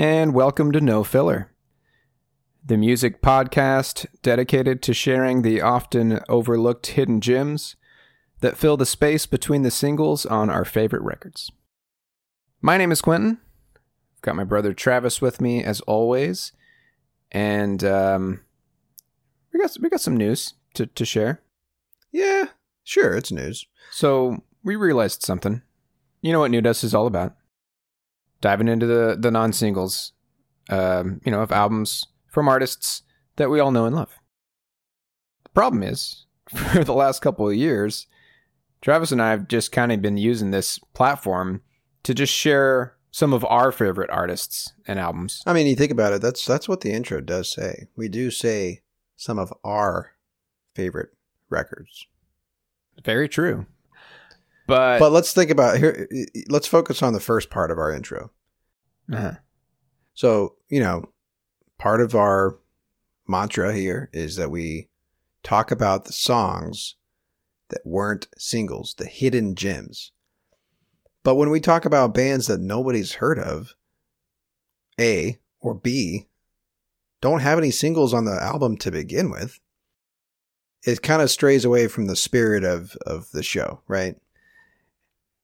and welcome to No Filler, the music podcast dedicated to sharing the often overlooked hidden gems that fill the space between the singles on our favorite records. My name is Quentin. I've got my brother Travis with me as always, and um, we got we got some news to, to share. Yeah, sure, it's news. So we realized something. You know what New Dust is all about. Diving into the, the non singles, um, you know, of albums from artists that we all know and love. The problem is, for the last couple of years, Travis and I have just kind of been using this platform to just share some of our favorite artists and albums. I mean, you think about it, that's that's what the intro does say. We do say some of our favorite records. Very true. But But let's think about here let's focus on the first part of our intro. uh, So, you know, part of our mantra here is that we talk about the songs that weren't singles, the hidden gems. But when we talk about bands that nobody's heard of, A or B, don't have any singles on the album to begin with, it kind of strays away from the spirit of, of the show, right?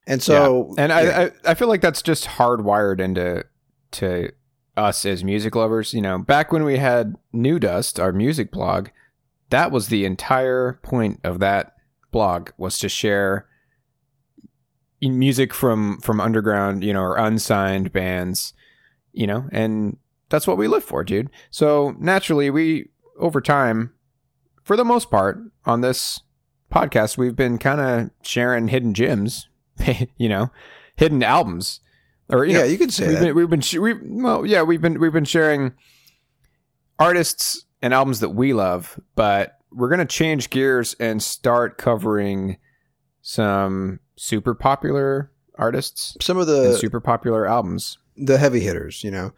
And so, and yeah. I, I I feel like that's just hardwired into to us as music lovers. You know, back when we had New Dust, our music blog, that was the entire point of that blog was to share music from from underground, you know, or unsigned bands, you know, and that's what we live for, dude. So naturally, we over time, for the most part, on this podcast, we've been kind of sharing hidden gems you know, hidden albums, or you yeah, know, you could say we've that. been we've been sh- we well yeah we've been we've been sharing artists and albums that we love, but we're gonna change gears and start covering some super popular artists Some of the super popular albums. the heavy hitters, you know.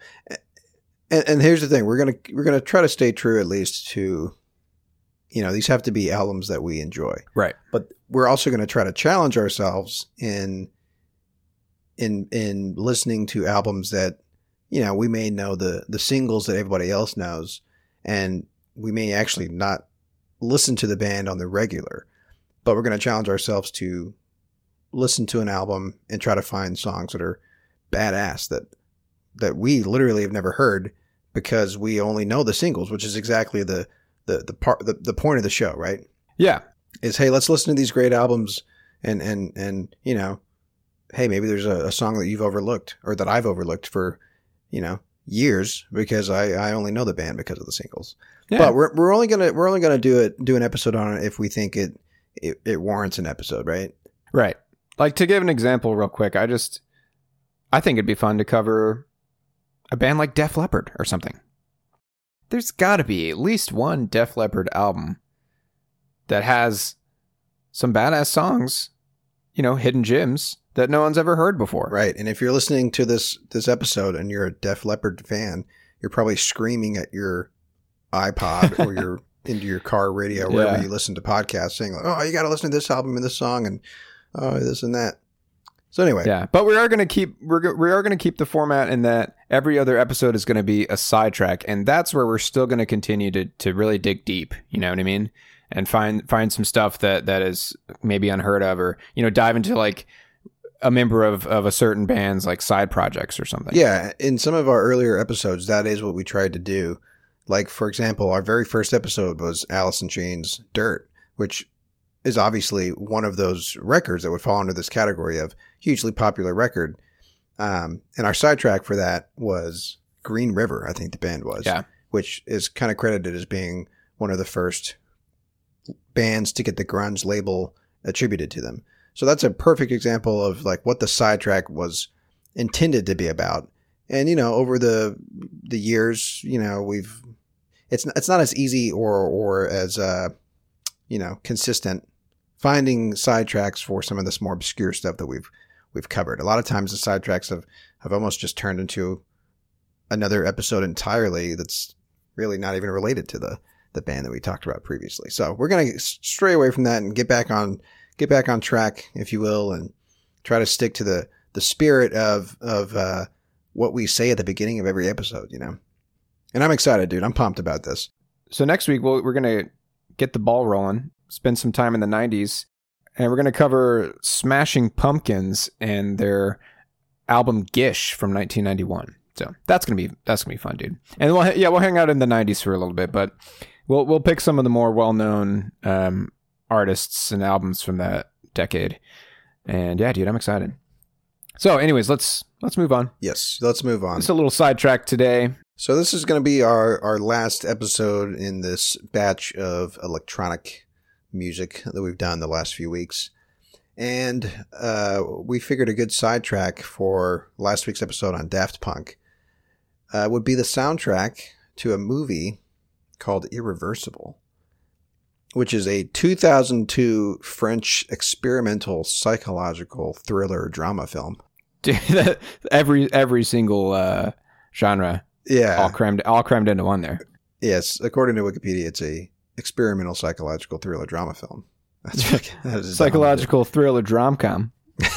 And, and here's the thing: we're gonna we're gonna try to stay true at least to, you know, these have to be albums that we enjoy, Right. but we're also going to try to challenge ourselves in in in listening to albums that you know we may know the the singles that everybody else knows, and we may actually not listen to the band on the regular, but we're going to challenge ourselves to listen to an album and try to find songs that are badass that that we literally have never heard because we only know the singles, which is exactly the the the part the, the point of the show, right? Yeah. Is hey, let's listen to these great albums and and and you know, hey, maybe there's a, a song that you've overlooked or that I've overlooked for, you know, years because I I only know the band because of the singles. Yeah. But we're we're only gonna we're only gonna do it do an episode on it if we think it it, it warrants an episode, right? Right. Like to give an example real quick, I just I think it'd be fun to cover a band like Def Leppard or something. There's got to be at least one Def Leppard album that has some badass songs, you know, hidden gems that no one's ever heard before. Right. And if you're listening to this this episode and you're a Def Leppard fan, you're probably screaming at your iPod or your into your car radio wherever Yeah. you listen to podcasts, saying like, "Oh, you got to listen to this album and this song and oh, this and that." So anyway, Yeah, but we are going to keep we're we are going to keep the format in that every other episode is going to be a sidetrack, and that's where we're still going to continue to to really dig deep. You know what I mean? And find find some stuff that that is maybe unheard of, or you know, dive into like a member of of a certain band's like side projects or something. yeah, in some of our earlier episodes, that is what we tried to do. Like for example, our very first episode was Alice in Chains "Dirt," which is obviously one of those records that would fall under this category of hugely popular record. Um, and our sidetrack for that was Green River, I think the band was, Yeah. which is kind of credited as being one of the first bands to get the grunge label attributed to them. So that's a perfect example of like what the sidetrack was intended to be about. And you know, over the the years, you know, we've it's it's not as easy or or as uh you know consistent finding sidetracks for some of this more obscure stuff that we've we've covered. A lot of times the sidetracks have have almost just turned into another episode entirely that's really not even related to the the band that we talked about previously. So we're gonna stray away from that and get back on get back on track, if you will, and try to stick to the the spirit of of uh, what we say at the beginning of every episode, you know. And I'm excited, dude. I'm pumped about this. So next week we'll, we're gonna get the ball rolling, spend some time in the '90s, and we're gonna cover Smashing Pumpkins and their album Gish from 1991. So that's gonna be that's gonna be fun, dude. And we'll yeah we'll hang out in the '90s for a little bit, but we'll we'll pick some of the more well known um, artists and albums from that decade. And yeah, dude, I'm excited. So, anyways, let's let's move on. Yes, let's move on. It's a little sidetrack today. So this is going to be our our last episode in this batch of electronic music that we've done the last few weeks. And uh, we figured a good sidetrack for last week's episode on Daft Punk uh, would be the soundtrack to a movie called Irreversible, which is a 2002 French experimental psychological thriller drama film. Dude, every every single uh, genre Yeah. all crammed all crammed into one there. Yes, according to Wikipedia, it's a experimental psychological thriller drama film. That's that is Psychological thriller dromcom.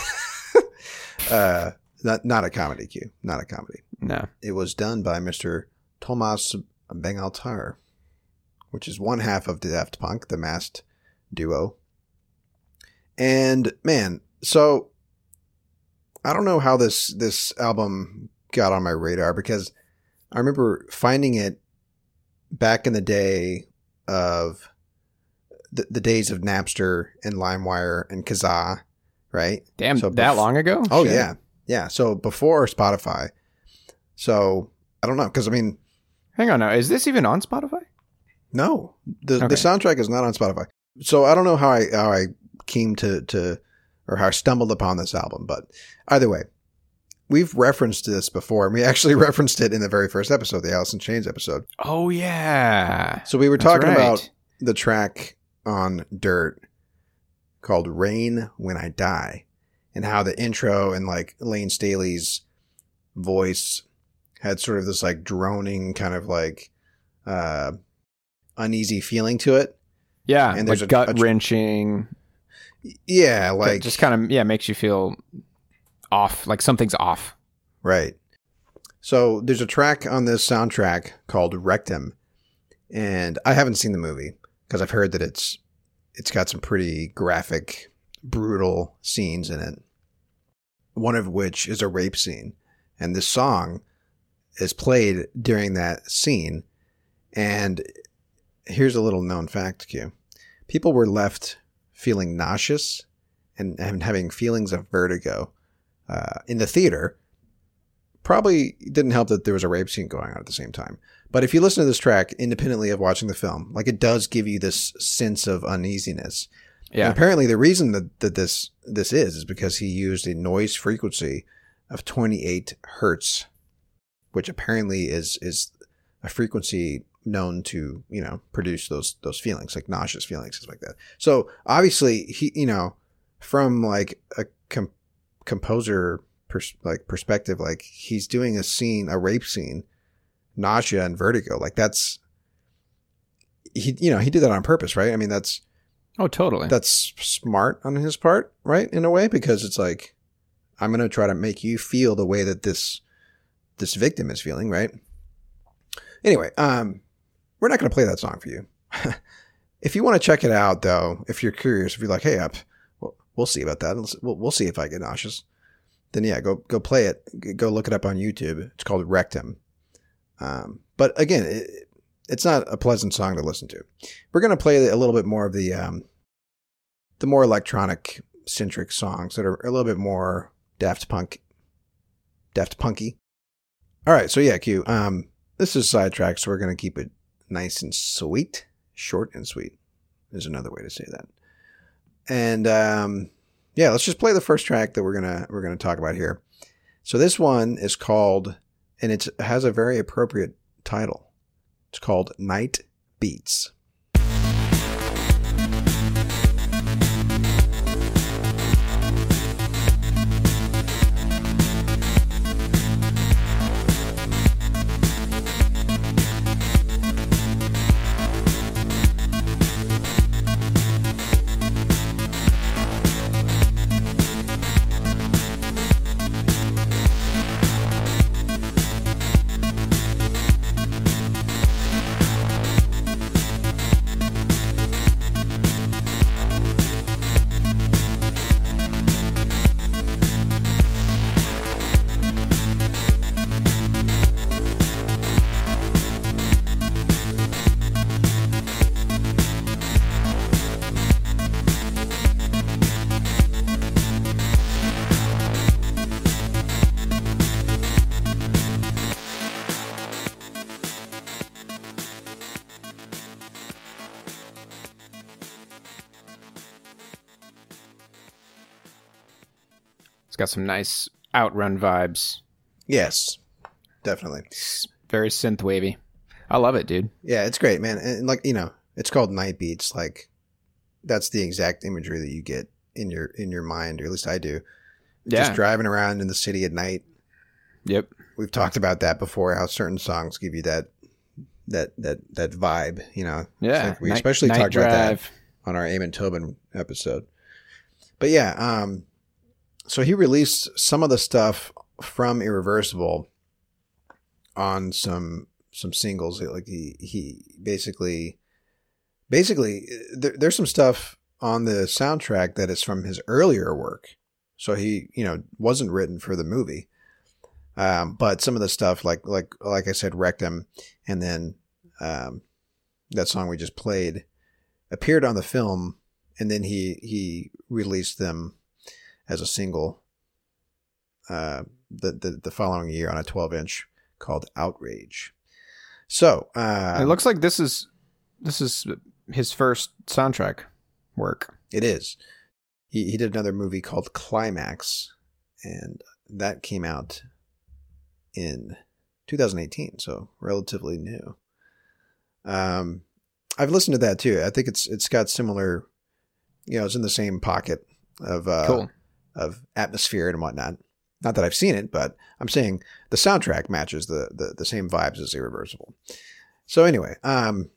Uh, not not a comedy. Q, not a comedy. No. It was done by Mister Thomas Bangalter, which is one half of Daft Punk, the masked duo. And man, so I don't know how this this album got on my radar because I remember finding it back in the day of the, the days of Napster and LimeWire and Kazaa, right? Damn, So that bef- long ago? Oh Shit. yeah, yeah. So before Spotify, so I don't know because I mean, Hang on now. Is this even on Spotify? No, the Okay. the soundtrack is not on Spotify. So I don't know how I how I came to to or how I stumbled upon this album, but either way, we've referenced this before, and we actually referenced it in the very first episode, the Alice in Chains episode. Oh yeah. So we were That's talking right. about the track on Dirt called Rain When I Die and how the intro and like Layne Staley's voice had sort of this like droning kind of like uh uneasy feeling to it. Yeah, and there's like a- gut wrenching. Yeah, Like like just kind of yeah makes you feel off, like something's off. Right. So there's a track on this soundtrack called Rectum, and I haven't seen the movie because I've heard that it's it's got some pretty graphic, brutal scenes in it. One of which is a rape scene, and this song is played during that scene. And here's a little known fact, Q: people were left feeling nauseous and, and having feelings of vertigo uh, in the theater probably didn't help that there was a rape scene going on at the same time. But if you listen to this track independently of watching the film, like it does give you this sense of uneasiness. And Yeah. apparently the reason that, that this this is is because he used a noise frequency of 28 hertz, which apparently is is a frequency known to, you know, produce those those feelings, like nauseous feelings, stuff like that. So obviously he, you know, from like a com- composer pers- like perspective, like he's doing a scene, a rape scene, nausea and vertigo. Like that's he, you know, he did that on purpose, right? I mean, that's Oh, totally. that's smart on his part, right? In a way, because it's like I'm gonna try to make you feel the way that this this victim is feeling, right? Anyway, um, we're not gonna play that song for you. if you want to check it out, though, if you're curious, if you're like, hey, up, we'll, we'll see about that. We'll, we'll see if I get nauseous. Then yeah, go go play it. Go look it up on YouTube. It's called Rectum. Um, but again, it, it's not a pleasant song to listen to. We're gonna play a little bit more of the um, the more electronic centric songs that are a little bit more Daft Punk, Daft Punky. All right, so yeah, Q. Um, this is sidetrack, so we're gonna keep it nice and sweet, short and sweet is another way to say that. And um, yeah, let's just play the first track that we're gonna we're gonna talk about here. So this one is called, and it has a very appropriate title. It's called Night Beats. Got some nice outrun vibes. Yes, definitely. It's very synth wavy. I love it, dude. Yeah, it's great, man. And like you know, it's called night beats. Like that's the exact imagery that you get in your in your mind, or at least I do. Yeah. Just driving around in the city at night. Yep. We've talked about that before. How certain songs give you that that that that vibe. You know. Yeah. like we Night- especially Night talked about that on our Amon Tobin episode. But yeah, um, so he released some of the stuff from Irreversible on some some singles. Like he he basically basically there, there's some stuff on the soundtrack that is from his earlier work. So he you know wasn't written for the movie. Um, but some of the stuff like like like I said, Rectum, and then um, that song we just played appeared on the film, and then he he released them as a single uh, the, the the following year on a 12 inch called Outrage. So uh, it looks like this is this is his first soundtrack work. it is. He he did another movie called Climax, and that came out in 2018, so relatively new. Um, I've listened to that too. I think it's it's got similar, you know, it's in the same pocket of uh, cool. Of atmosphere and whatnot. Not that I've seen it, but I'm saying the soundtrack matches the the, the same vibes as Irreversible. So anyway, um,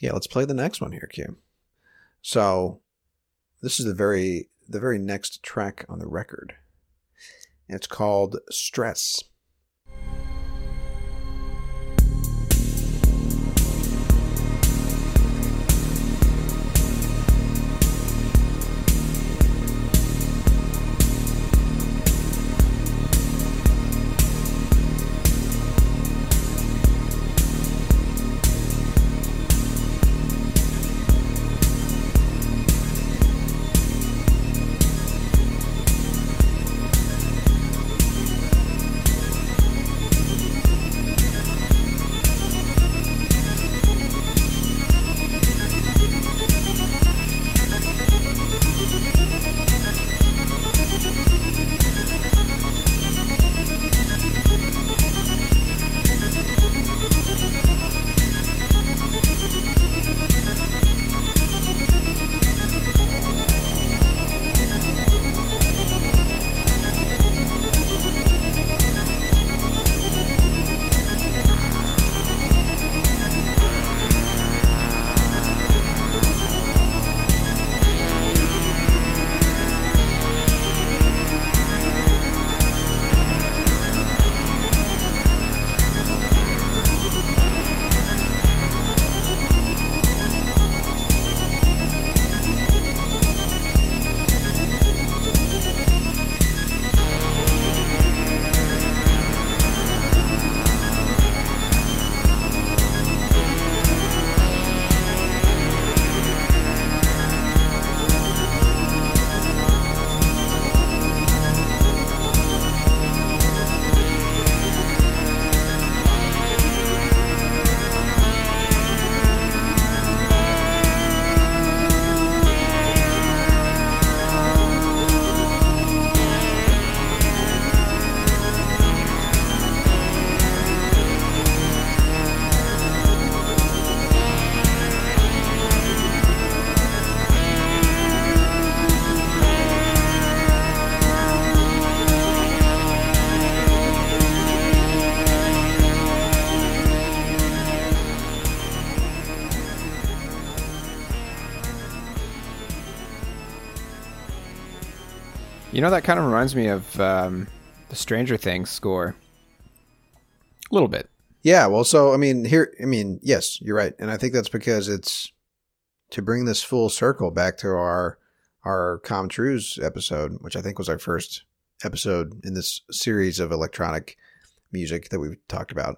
yeah, let's play the next one here, Q. So this is the very the very next track on the record. And it's called Stress. You know that kind of reminds me of um, the Stranger Things score. A little bit. Yeah, well, so I mean, here, I mean, yes, you're right, and I think that's because it's to bring this full circle back to our our Com Truise episode, which I think was our first episode in this series of electronic music that we've talked about.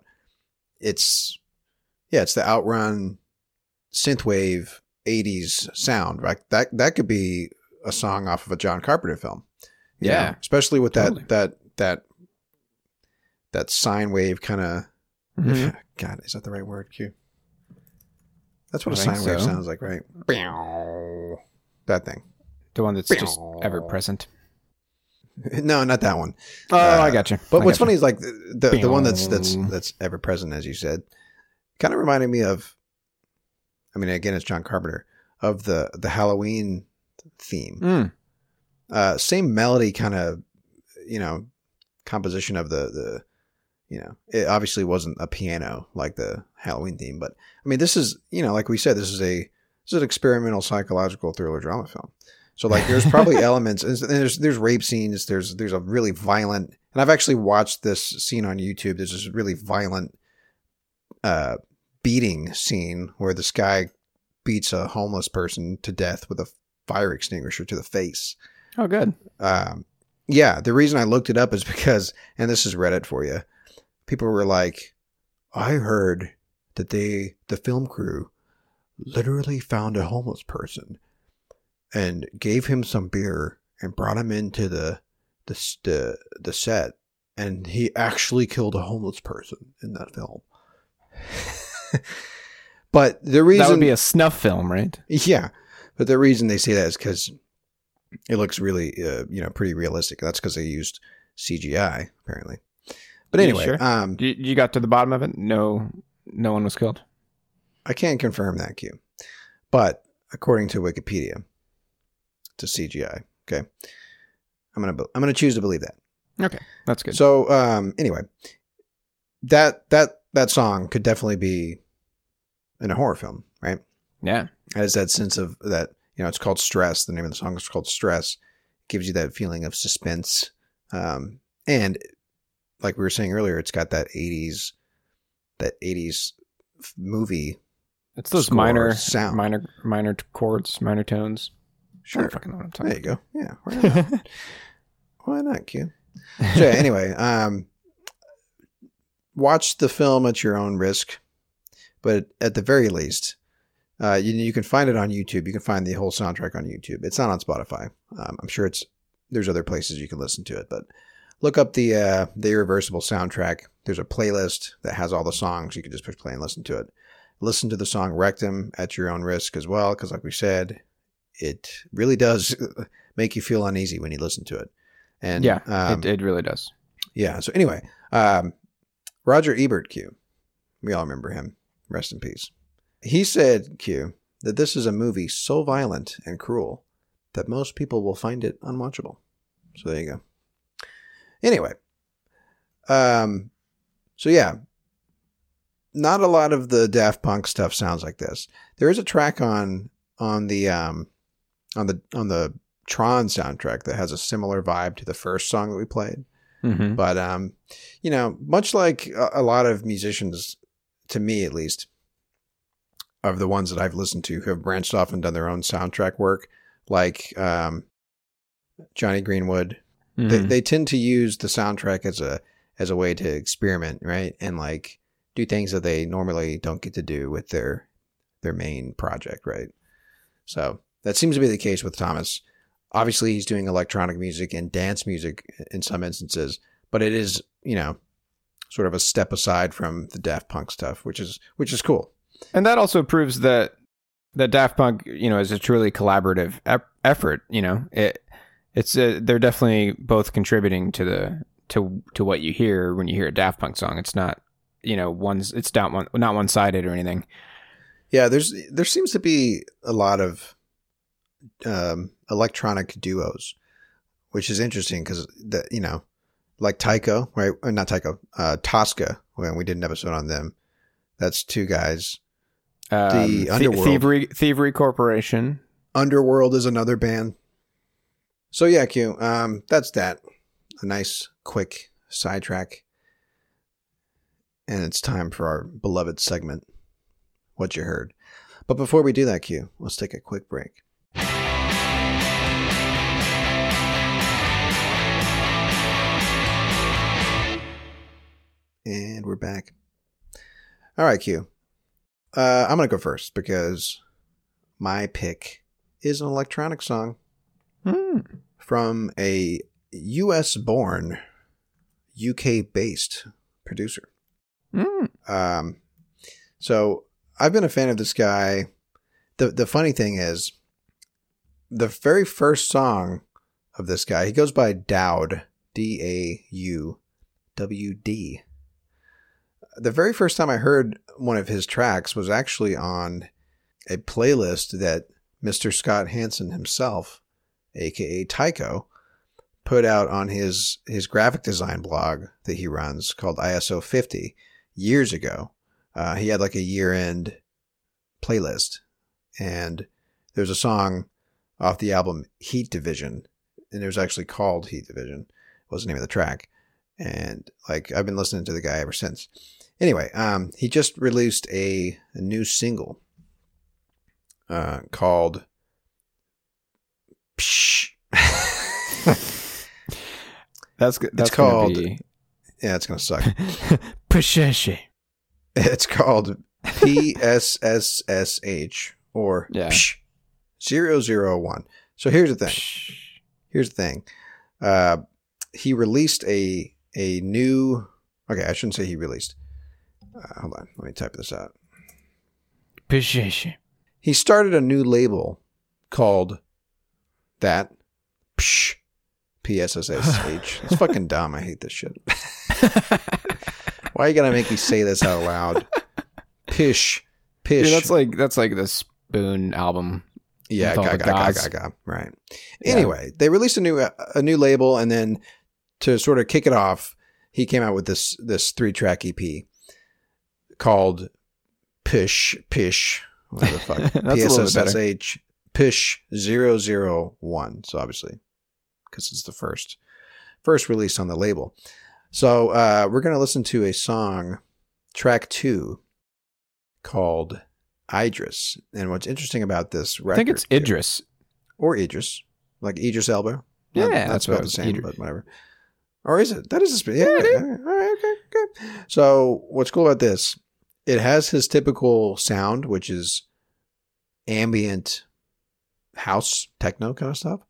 It's yeah, it's the outrun synthwave '80s sound, right? That that could be a song off of a John Carpenter film. You Yeah. know, especially with Totally. that that that that sine wave kind of Mhm. God, is that the right word? Q. That's what I a sine wave so. sounds like, right? That thing. The one that's just ever present. no, not that one. Oh, Uh, I got you. But I what's funny is like the the, the one that's that's that's ever present, as you said, kind of reminded me of. I mean, again, it's John Carpenter of the the Halloween theme. Mm. Uh, same melody, kind of, you know, composition of the the, you know, it obviously wasn't a piano like the Halloween theme, but I mean, this is you know, like we said, this is a this is an experimental psychological thriller drama film. So like, there's probably elements. and There's there's rape scenes. There's there's a really violent, and I've actually watched this scene on YouTube. There's this really violent, uh, beating scene where this guy beats a homeless person to death with a fire extinguisher to the face. Oh, good. Um, yeah, the reason I looked it up is because, and this is Reddit for you. People were like, I heard that they, the film crew, literally found a homeless person and gave him some beer and brought him into the the the, the set, and he actually killed a homeless person in that film. but the reason that would be a snuff film, right? yeah, but the reason they say that is because it looks really, uh, you know, pretty realistic. That's because they used CGI apparently. But You anyway, sure? um, You, you got to the bottom of it. No, no one was killed. I can't confirm that Q, but according to Wikipedia, it's a CGI. Okay, I'm gonna I'm gonna choose to believe that. Okay, that's good. So um, anyway, that that that song could definitely be in a horror film, right? yeah, It has that sense of that you know it's called stress. The name of the song is called stress. It gives you that feeling of suspense. Um, and like we were saying earlier it's got that 80s that 80s movie it's those minor, sound. minor, minor chords, minor tones. Sure. fucking know what I'm talking. there you go. yeah why not, why not q so yeah, anyway um watch the film at your own risk but at the very least uh, you, you can find it on YouTube. You can find the whole soundtrack on YouTube. It's not on Spotify. Um, I'm sure it's there's other places you can listen to it, but look up the uh, the irreversible soundtrack. There's a playlist that has all the songs. You can just push play and listen to it. Listen to the song "Rectum" at your own risk as well, because like we said, it really does make you feel uneasy when you listen to it. And yeah, um, it, it really does. yeah. So anyway, um, Roger Ebert, Q. We all remember him. Rest in peace. He said, Q, that this is a movie so violent and cruel that most people will find it unwatchable. So there you go. Anyway, um, so yeah, not a lot of the Daft Punk stuff sounds like this. There is a track on on the um on the on the Tron soundtrack that has a similar vibe to the first song that we played. hmm But um, you know, much like a, a lot of musicians, to me at least, of the ones that I've listened to who have branched off and done their own soundtrack work, like um, Jonny Greenwood, they, Mm-hmm. they tend to use the soundtrack as a as a way to experiment, right, and like do things that they normally don't get to do with their their main project, right? So that seems to be the case with Thomas. Obviously, he's doing electronic music and dance music in some instances, but it is you know sort of a step aside from the Daft Punk stuff, which is which is cool. And that also proves that that Daft Punk, you know, is a truly collaborative ep- effort. You know, it it's uh, they're definitely both contributing to the to to what you hear when you hear a Daft Punk song. It's not you know one's it's not one not one sided or anything. Yeah, there's there seems to be a lot of um, electronic duos, which is interesting because that you know, like Tycho, right? Or not Tycho, uh, Tosca. When we did an episode on them, that's two guys. Um, The Underworld. Thievery Thievery Corporation. Underworld is another band. So yeah, Q. Um, that's that. A nice, quick sidetrack, and it's time for our beloved segment. What you heard. But before we do that, Q, let's take a quick break. And we're back. All right, Q. Uh, I'm going to go first because my pick is an electronic song Hmm. from a US born, UK based producer. Hmm. Um, so I've been a fan of this guy. The the funny thing is, the very first song of this guy. He goes by Dauwd, D A U W D. The very first time I heard one of his tracks was actually on a playlist that Mr. Scott Hanson himself, aka Tycho, put out on his his graphic design blog that he runs called ISO 50 years ago. Uh, he had like a year end playlist, and there's a song off the album Heat Division, and it was actually called Heat Division. Was the name of the track, and like I've been listening to the guy ever since. Anyway, um, he just released a, a new single uh, called Psh. That's good. That's called- be... yeah, it's gonna suck. Pshashi. It's called PSSSH or Yeah. Psh, 001. So here's the thing. Here's the thing. Uh, he released a a new. Okay, I shouldn't say he released. Uh, hold on, let me type this out. Pshashi. He started a new label called that. Psh, PSSSH. It's fucking dumb. I hate this shit. Why are you gonna make me say this out loud? Pish, pish. Dude, that's like that's like the Spoon album. Yeah, ga, ga, ga, ga, right. Yeah. Anyway, they released a new a new label, and then to sort of kick it off, he came out with this this three track EP called Pish Pish whatever the fuck That's a little better. PSSSH Pish 001. So obviously, because it's the first first release on the label. So uh, we're gonna listen to a song, track two, called Idris. And what's interesting about this record, I think it's Idris. or Idris, like Idris Elba. Yeah, Not- that's that's about the same, Idris. but whatever. Or is it? That is a sp- yeah. Yeah, yeah, all right, okay, okay. So what's cool about this? It has his typical sound, which is ambient house techno kind of stuff.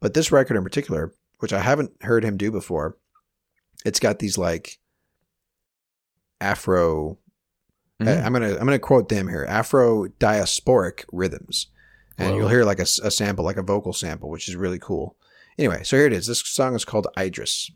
But this record in particular, which I haven't heard him do before, it's got these like Afro Mhm. I'm gonna I'm gonna quote them here: Afro diasporic rhythms, and Whoa. you'll hear like a sample, like a vocal sample, which is really cool. Anyway, so here it is. This song is called Idris.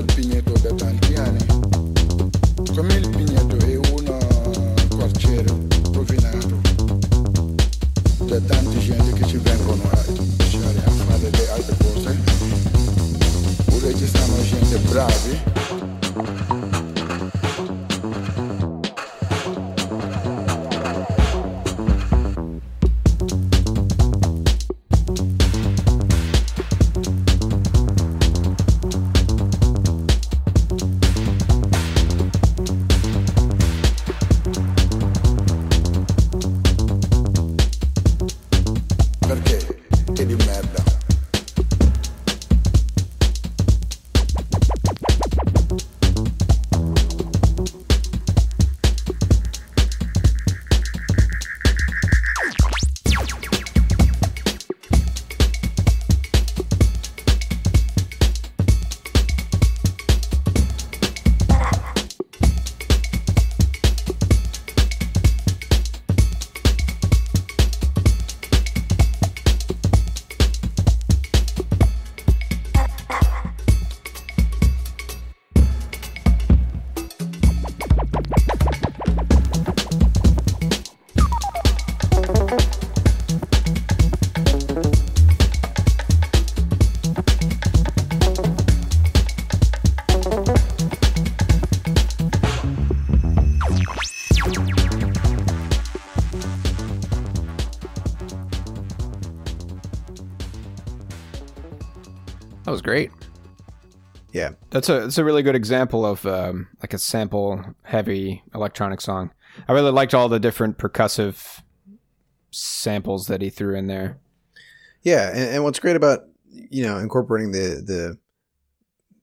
Vivo qua del Pigneto da tanti anni. Come il Pigneto è un quartiere rovinato da tante gente che ci vengono a lasciare a fare le altre cose, pure ci stanno gente bravi. That's a that's a really good example of um, like a sample heavy electronic song. I really liked all the different percussive samples that he threw in there. Yeah, and, and what's great about you know incorporating the the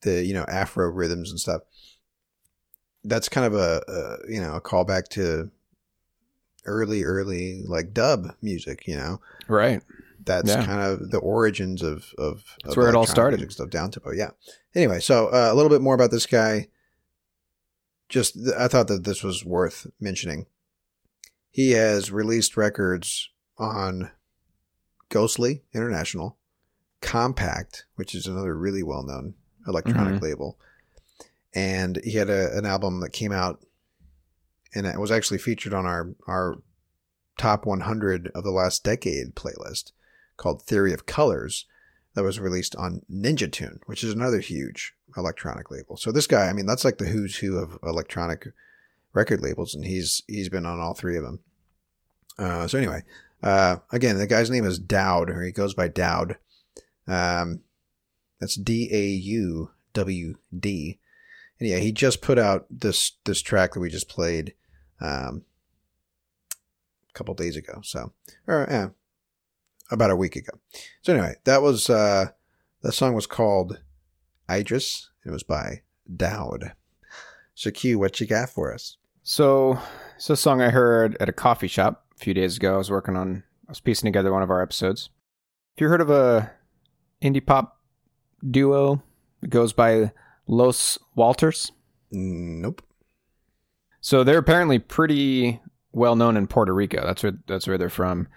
the you know Afro rhythms and stuff. That's kind of a, a you know a callback to early early like dub music. You know, Right. that's Yeah. kind of the origins of of That's of where it all started. stuff down tempo. Yeah. Anyway, so uh, a little bit more about this guy. Just th- I thought that this was worth mentioning. He has released records on Ghostly International, Compact, which is another really well known electronic Mhm. label, and he had a, an album that came out, and it was actually featured on our our top 100 of the last decade playlist called Theory of Colors that was released on Ninja Tune, which is another huge electronic label. So this guy, I mean, that's like the who's who of electronic record labels, and he's he's been on all three of them. Uh, so anyway, uh, again, the guy's name is Dauwd, or he goes by Dauwd. Um, that's D A U W D. And yeah, he just put out this this track that we just played um, a couple days ago. So, or yeah, about a week ago. So anyway, that was uh, that song was called Idris. It was by Dauwd. So Q, what you got for us? So it's a song I heard at a coffee shop a few days ago. I was working on I was piecing together one of our episodes. Have you heard of a indie pop duo that goes by Los Walters? Nope. So they're apparently pretty well known in Puerto Rico. That's where that's where they're from.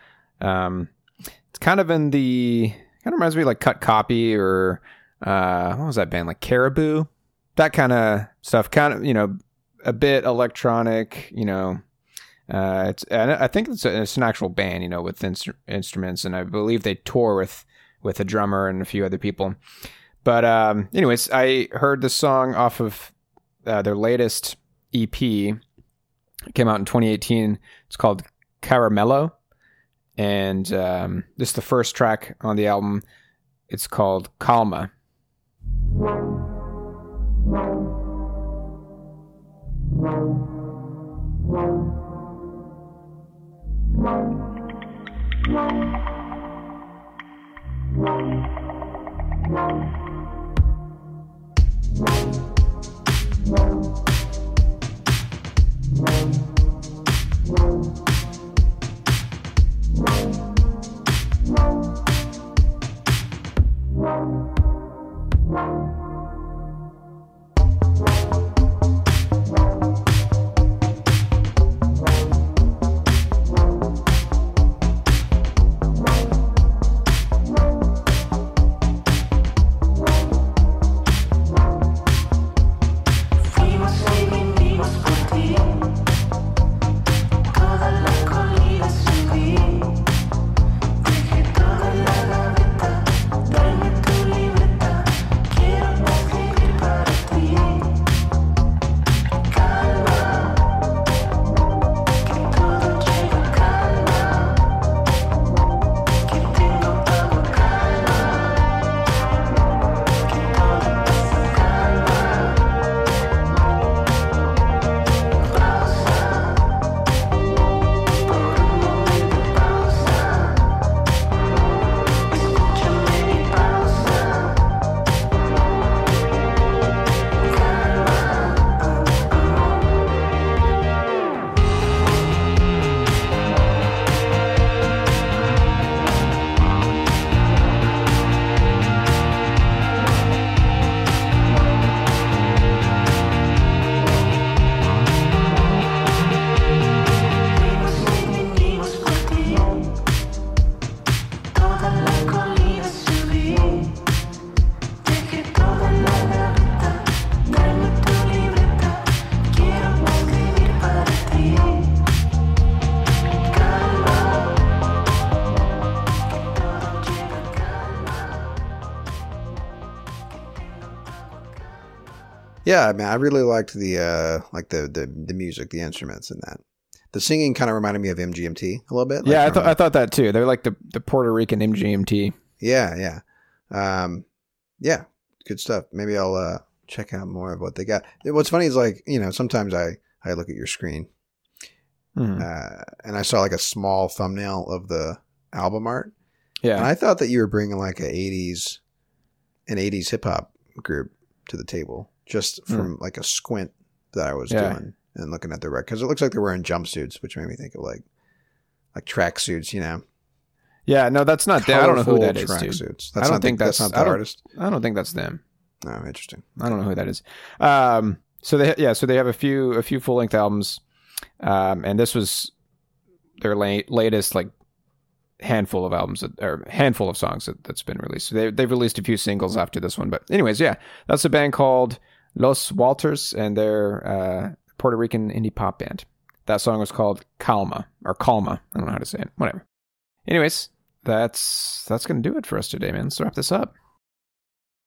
Um, it's kind of in the kind of reminds me of like Cut Copy or uh, what was that band like Caribou, that kind of stuff. Kind of you know a bit electronic. You know, uh, it's and I think it's, a, it's an actual band. You know, with instru- instruments, and I believe they tour with with a drummer and a few other people. But um, anyways, I heard the song off of uh, their latest EP. It came out in 2018. It's called Caramello, and um, this is the first track on the album. It's called Calma. Fuimos Yeah, I mean, I really liked the uh, like the, the the music, the instruments, and that. The singing kind of reminded me of MGMT a little bit. like yeah, I thought I thought that too. They're like the the Puerto Rican MGMT. Yeah, yeah. Um, yeah, good stuff. Maybe I'll uh, check out more of what they got. What's funny is like you know sometimes I I look at your screen Mhm. uh, and I saw like a small thumbnail of the album art, yeah. and I thought that you were bringing like a '80s an '80s hip hop group to the table just from like a squint that I was Hmm. Yeah. doing and looking at the record because it looks like they're wearing jumpsuits, which made me think of like like tracksuits, you know. yeah. No, that's not them. I don't know who that is, dude. Tracksuits. I don't not the- think that's- not the don't- artist. I don't think that's them. Oh, interesting. I don't know who that is. Um, so they yeah, so they have a few a few full length albums, um, and this was their la- latest like handful of albums that, or handful of songs that, that's been released. So they they've released a few singles after this one, but anyways, yeah, that's a band called Los Walters, and they're uh, Puerto Rican indie pop band. That song was called Calma or Calma. I don't know how to say it. Whatever. Anyways, that's that's gonna do it for us today, man. Let's wrap this up.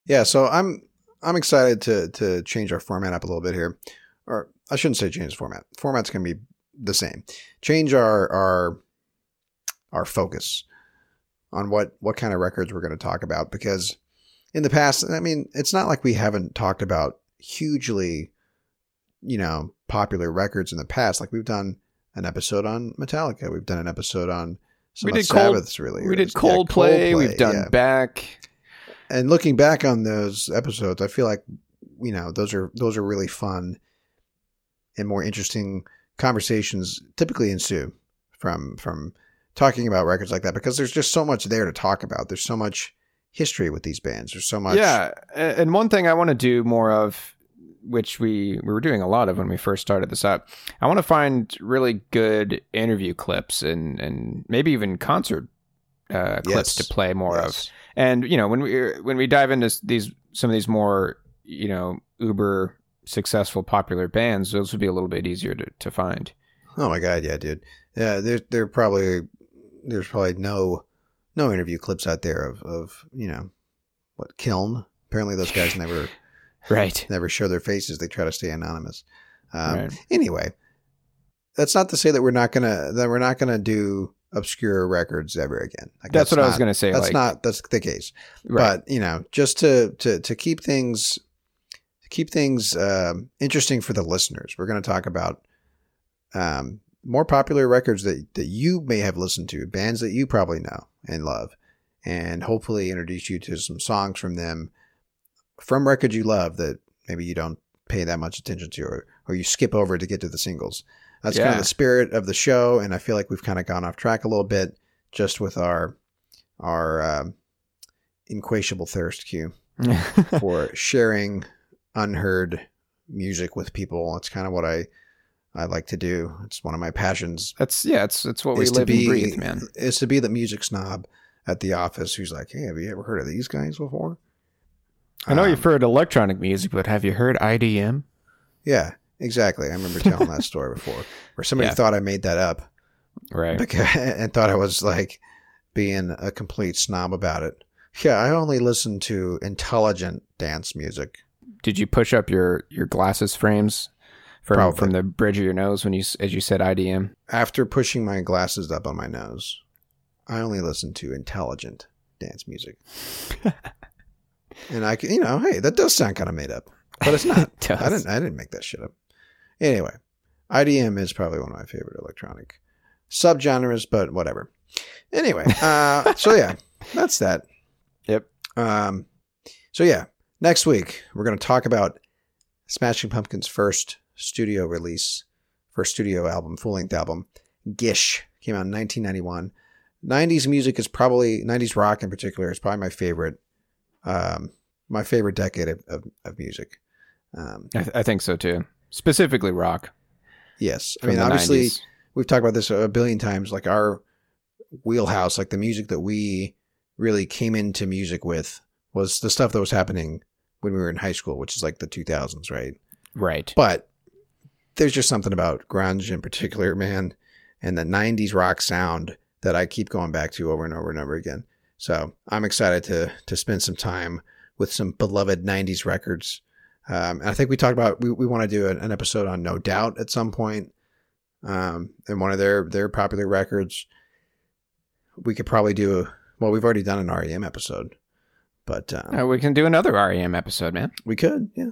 Yeah, so I'm I'm excited to to change our format up a little bit here, or I shouldn't say change the format. Format's gonna be the same. Change our our our focus on what what kind of records we're going to talk about because in the past, I mean, it's not like we haven't talked about hugely, you know, popular records in the past. Like we've done an episode on Metallica, we've done an episode on some We did Cold- really. we did Yeah, Coldplay. We've done yeah Back. and looking back on those episodes, I feel like you know those are those are really fun and more interesting conversations typically ensue from from talking about records like that because there's just so much there to talk about. There's so much history with these bands. There's so much. Yeah, and one thing I want to do more of, which we we were doing a lot of when we first started this up, I want to find really good interview clips and and maybe even concert uh, clips Yes. to play more of. And you know, when we when we dive into these some of these more you know uber successful popular bands, those would be a little bit easier to, to find. Oh my god, yeah, dude. Yeah, there there probably there's probably no no interview clips out there of of you know what Kiln. Apparently, those guys never Right. never show their faces. They try to stay anonymous. Um, right. anyway, that's not to say that we're not gonna that we're not gonna do obscure records ever again. Like, That's, what I was going to say. That's like, not that's the case. right. But you know, just to to to keep things to keep things um, interesting for the listeners, we're going to talk about um, more popular records that that you may have listened to, bands that you probably know and love, and hopefully introduce you to some songs from them from records you love that maybe you don't pay that much attention to or, or you skip over to get to the singles. That's kind of the spirit of the show, and I feel like we've kind of gone off track a little bit just with our our um, insatiable thirst cue for sharing unheard music with people. It's kind of what I I like to do. It's one of my passions. That's yeah. It's it's what we live be and breathe, man. is to be the music snob at the office who's like, "Hey, have you ever heard of these guys before?" I know Um, you've heard electronic music, but have you heard IDM? Yeah, exactly. I remember telling that story before, where somebody Yeah. thought I made that up Right. because, and thought I was like being a complete snob about it. Yeah, I only listen to intelligent dance music. Did you push up your your glasses frames from Probably. from the bridge of your nose when you as you said IDM? After pushing my glasses up on my nose, I only listen to intelligent dance music. and I, can- you know, hey, that does sound kind of made up, but it's not. It. I didn't. I didn't make that shit up. Anyway, IDM is probably one of my favorite electronic subgenres, but whatever. Anyway, uh, so yeah, that's that. Yep. Um, so yeah, next week we're going to talk about Smashing Pumpkins' first studio release, first studio album, full length album. Gish came out in 1991. 90s music is probably 90s rock in particular is probably my favorite, um, my favorite decade of, of, of music. Um, I, th- I think so too. Specifically rock. yes, I mean obviously 90s. we've talked about this a billion times. Like our wheelhouse, like the music that we really came into music with was the stuff that was happening when we were in high school, which is like the 2000s, right? Right. But there's just something about grunge in particular, man, and the 90s rock sound that I keep going back to over and over and over again. So I'm excited to to spend some time with some beloved 90s records. Um, and I think we talked about we, we want to do an, an episode on No Doubt at some point, um, and one of their their popular records. We could probably do a, well. We've already done an REM episode, But uh, Uh, we can do another REM episode, man. we could, yeah,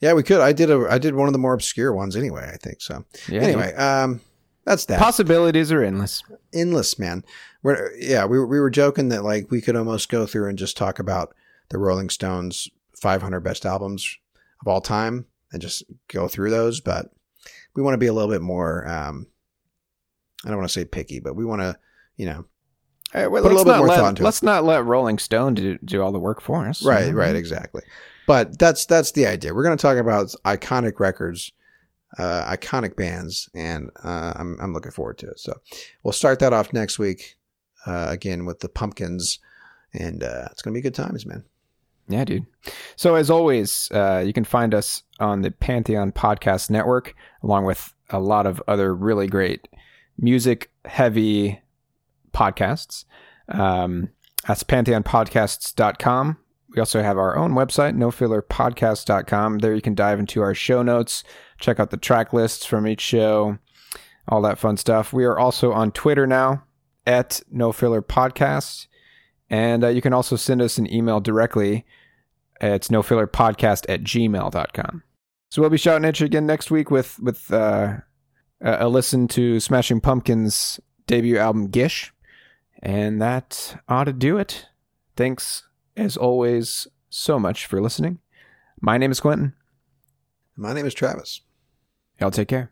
yeah, we could. I did a I did one of the more obscure ones anyway. I think so. Yeah. anyway, um, that's that. possibilities are endless. endless, man. We're yeah, we we were joking that like we could almost go through and just talk about the Rolling Stones 500 best albums of all time and just go through those, but we want to be a little bit more. Um, I don't want to say picky, but we want to, you know, well, Put a let's little bit not more let, thought into it. Let's not let Rolling Stone do, do all the work for us. right, know? right, exactly. But that's that's the idea. We're going to talk about iconic records, uh, iconic bands, and uh, I'm I'm looking forward to it. So we'll start that off next week uh, again with the Pumpkins, and uh, it's going to be good times, man. Yeah, dude. So as always, uh, you can find us on the Pantheon Podcast Network, along with a lot of other really great music-heavy podcasts. Um, that's pantheonpodcasts.com. We also have our own website, nofillerpodcast.com. There you can dive into our show notes, check out the track lists from each show, all that fun stuff. We are also on Twitter now at nofillerpodcast. And uh, you can also send us an email directly. It's nofillerpodcast at gmail.com. So we'll be shouting at you again next week with, with uh, a listen to Smashing Pumpkins' debut album, Gish. And that ought to do it. Thanks, as always, so much for listening. My name is Quentin. My name is Travis. Y'all take care.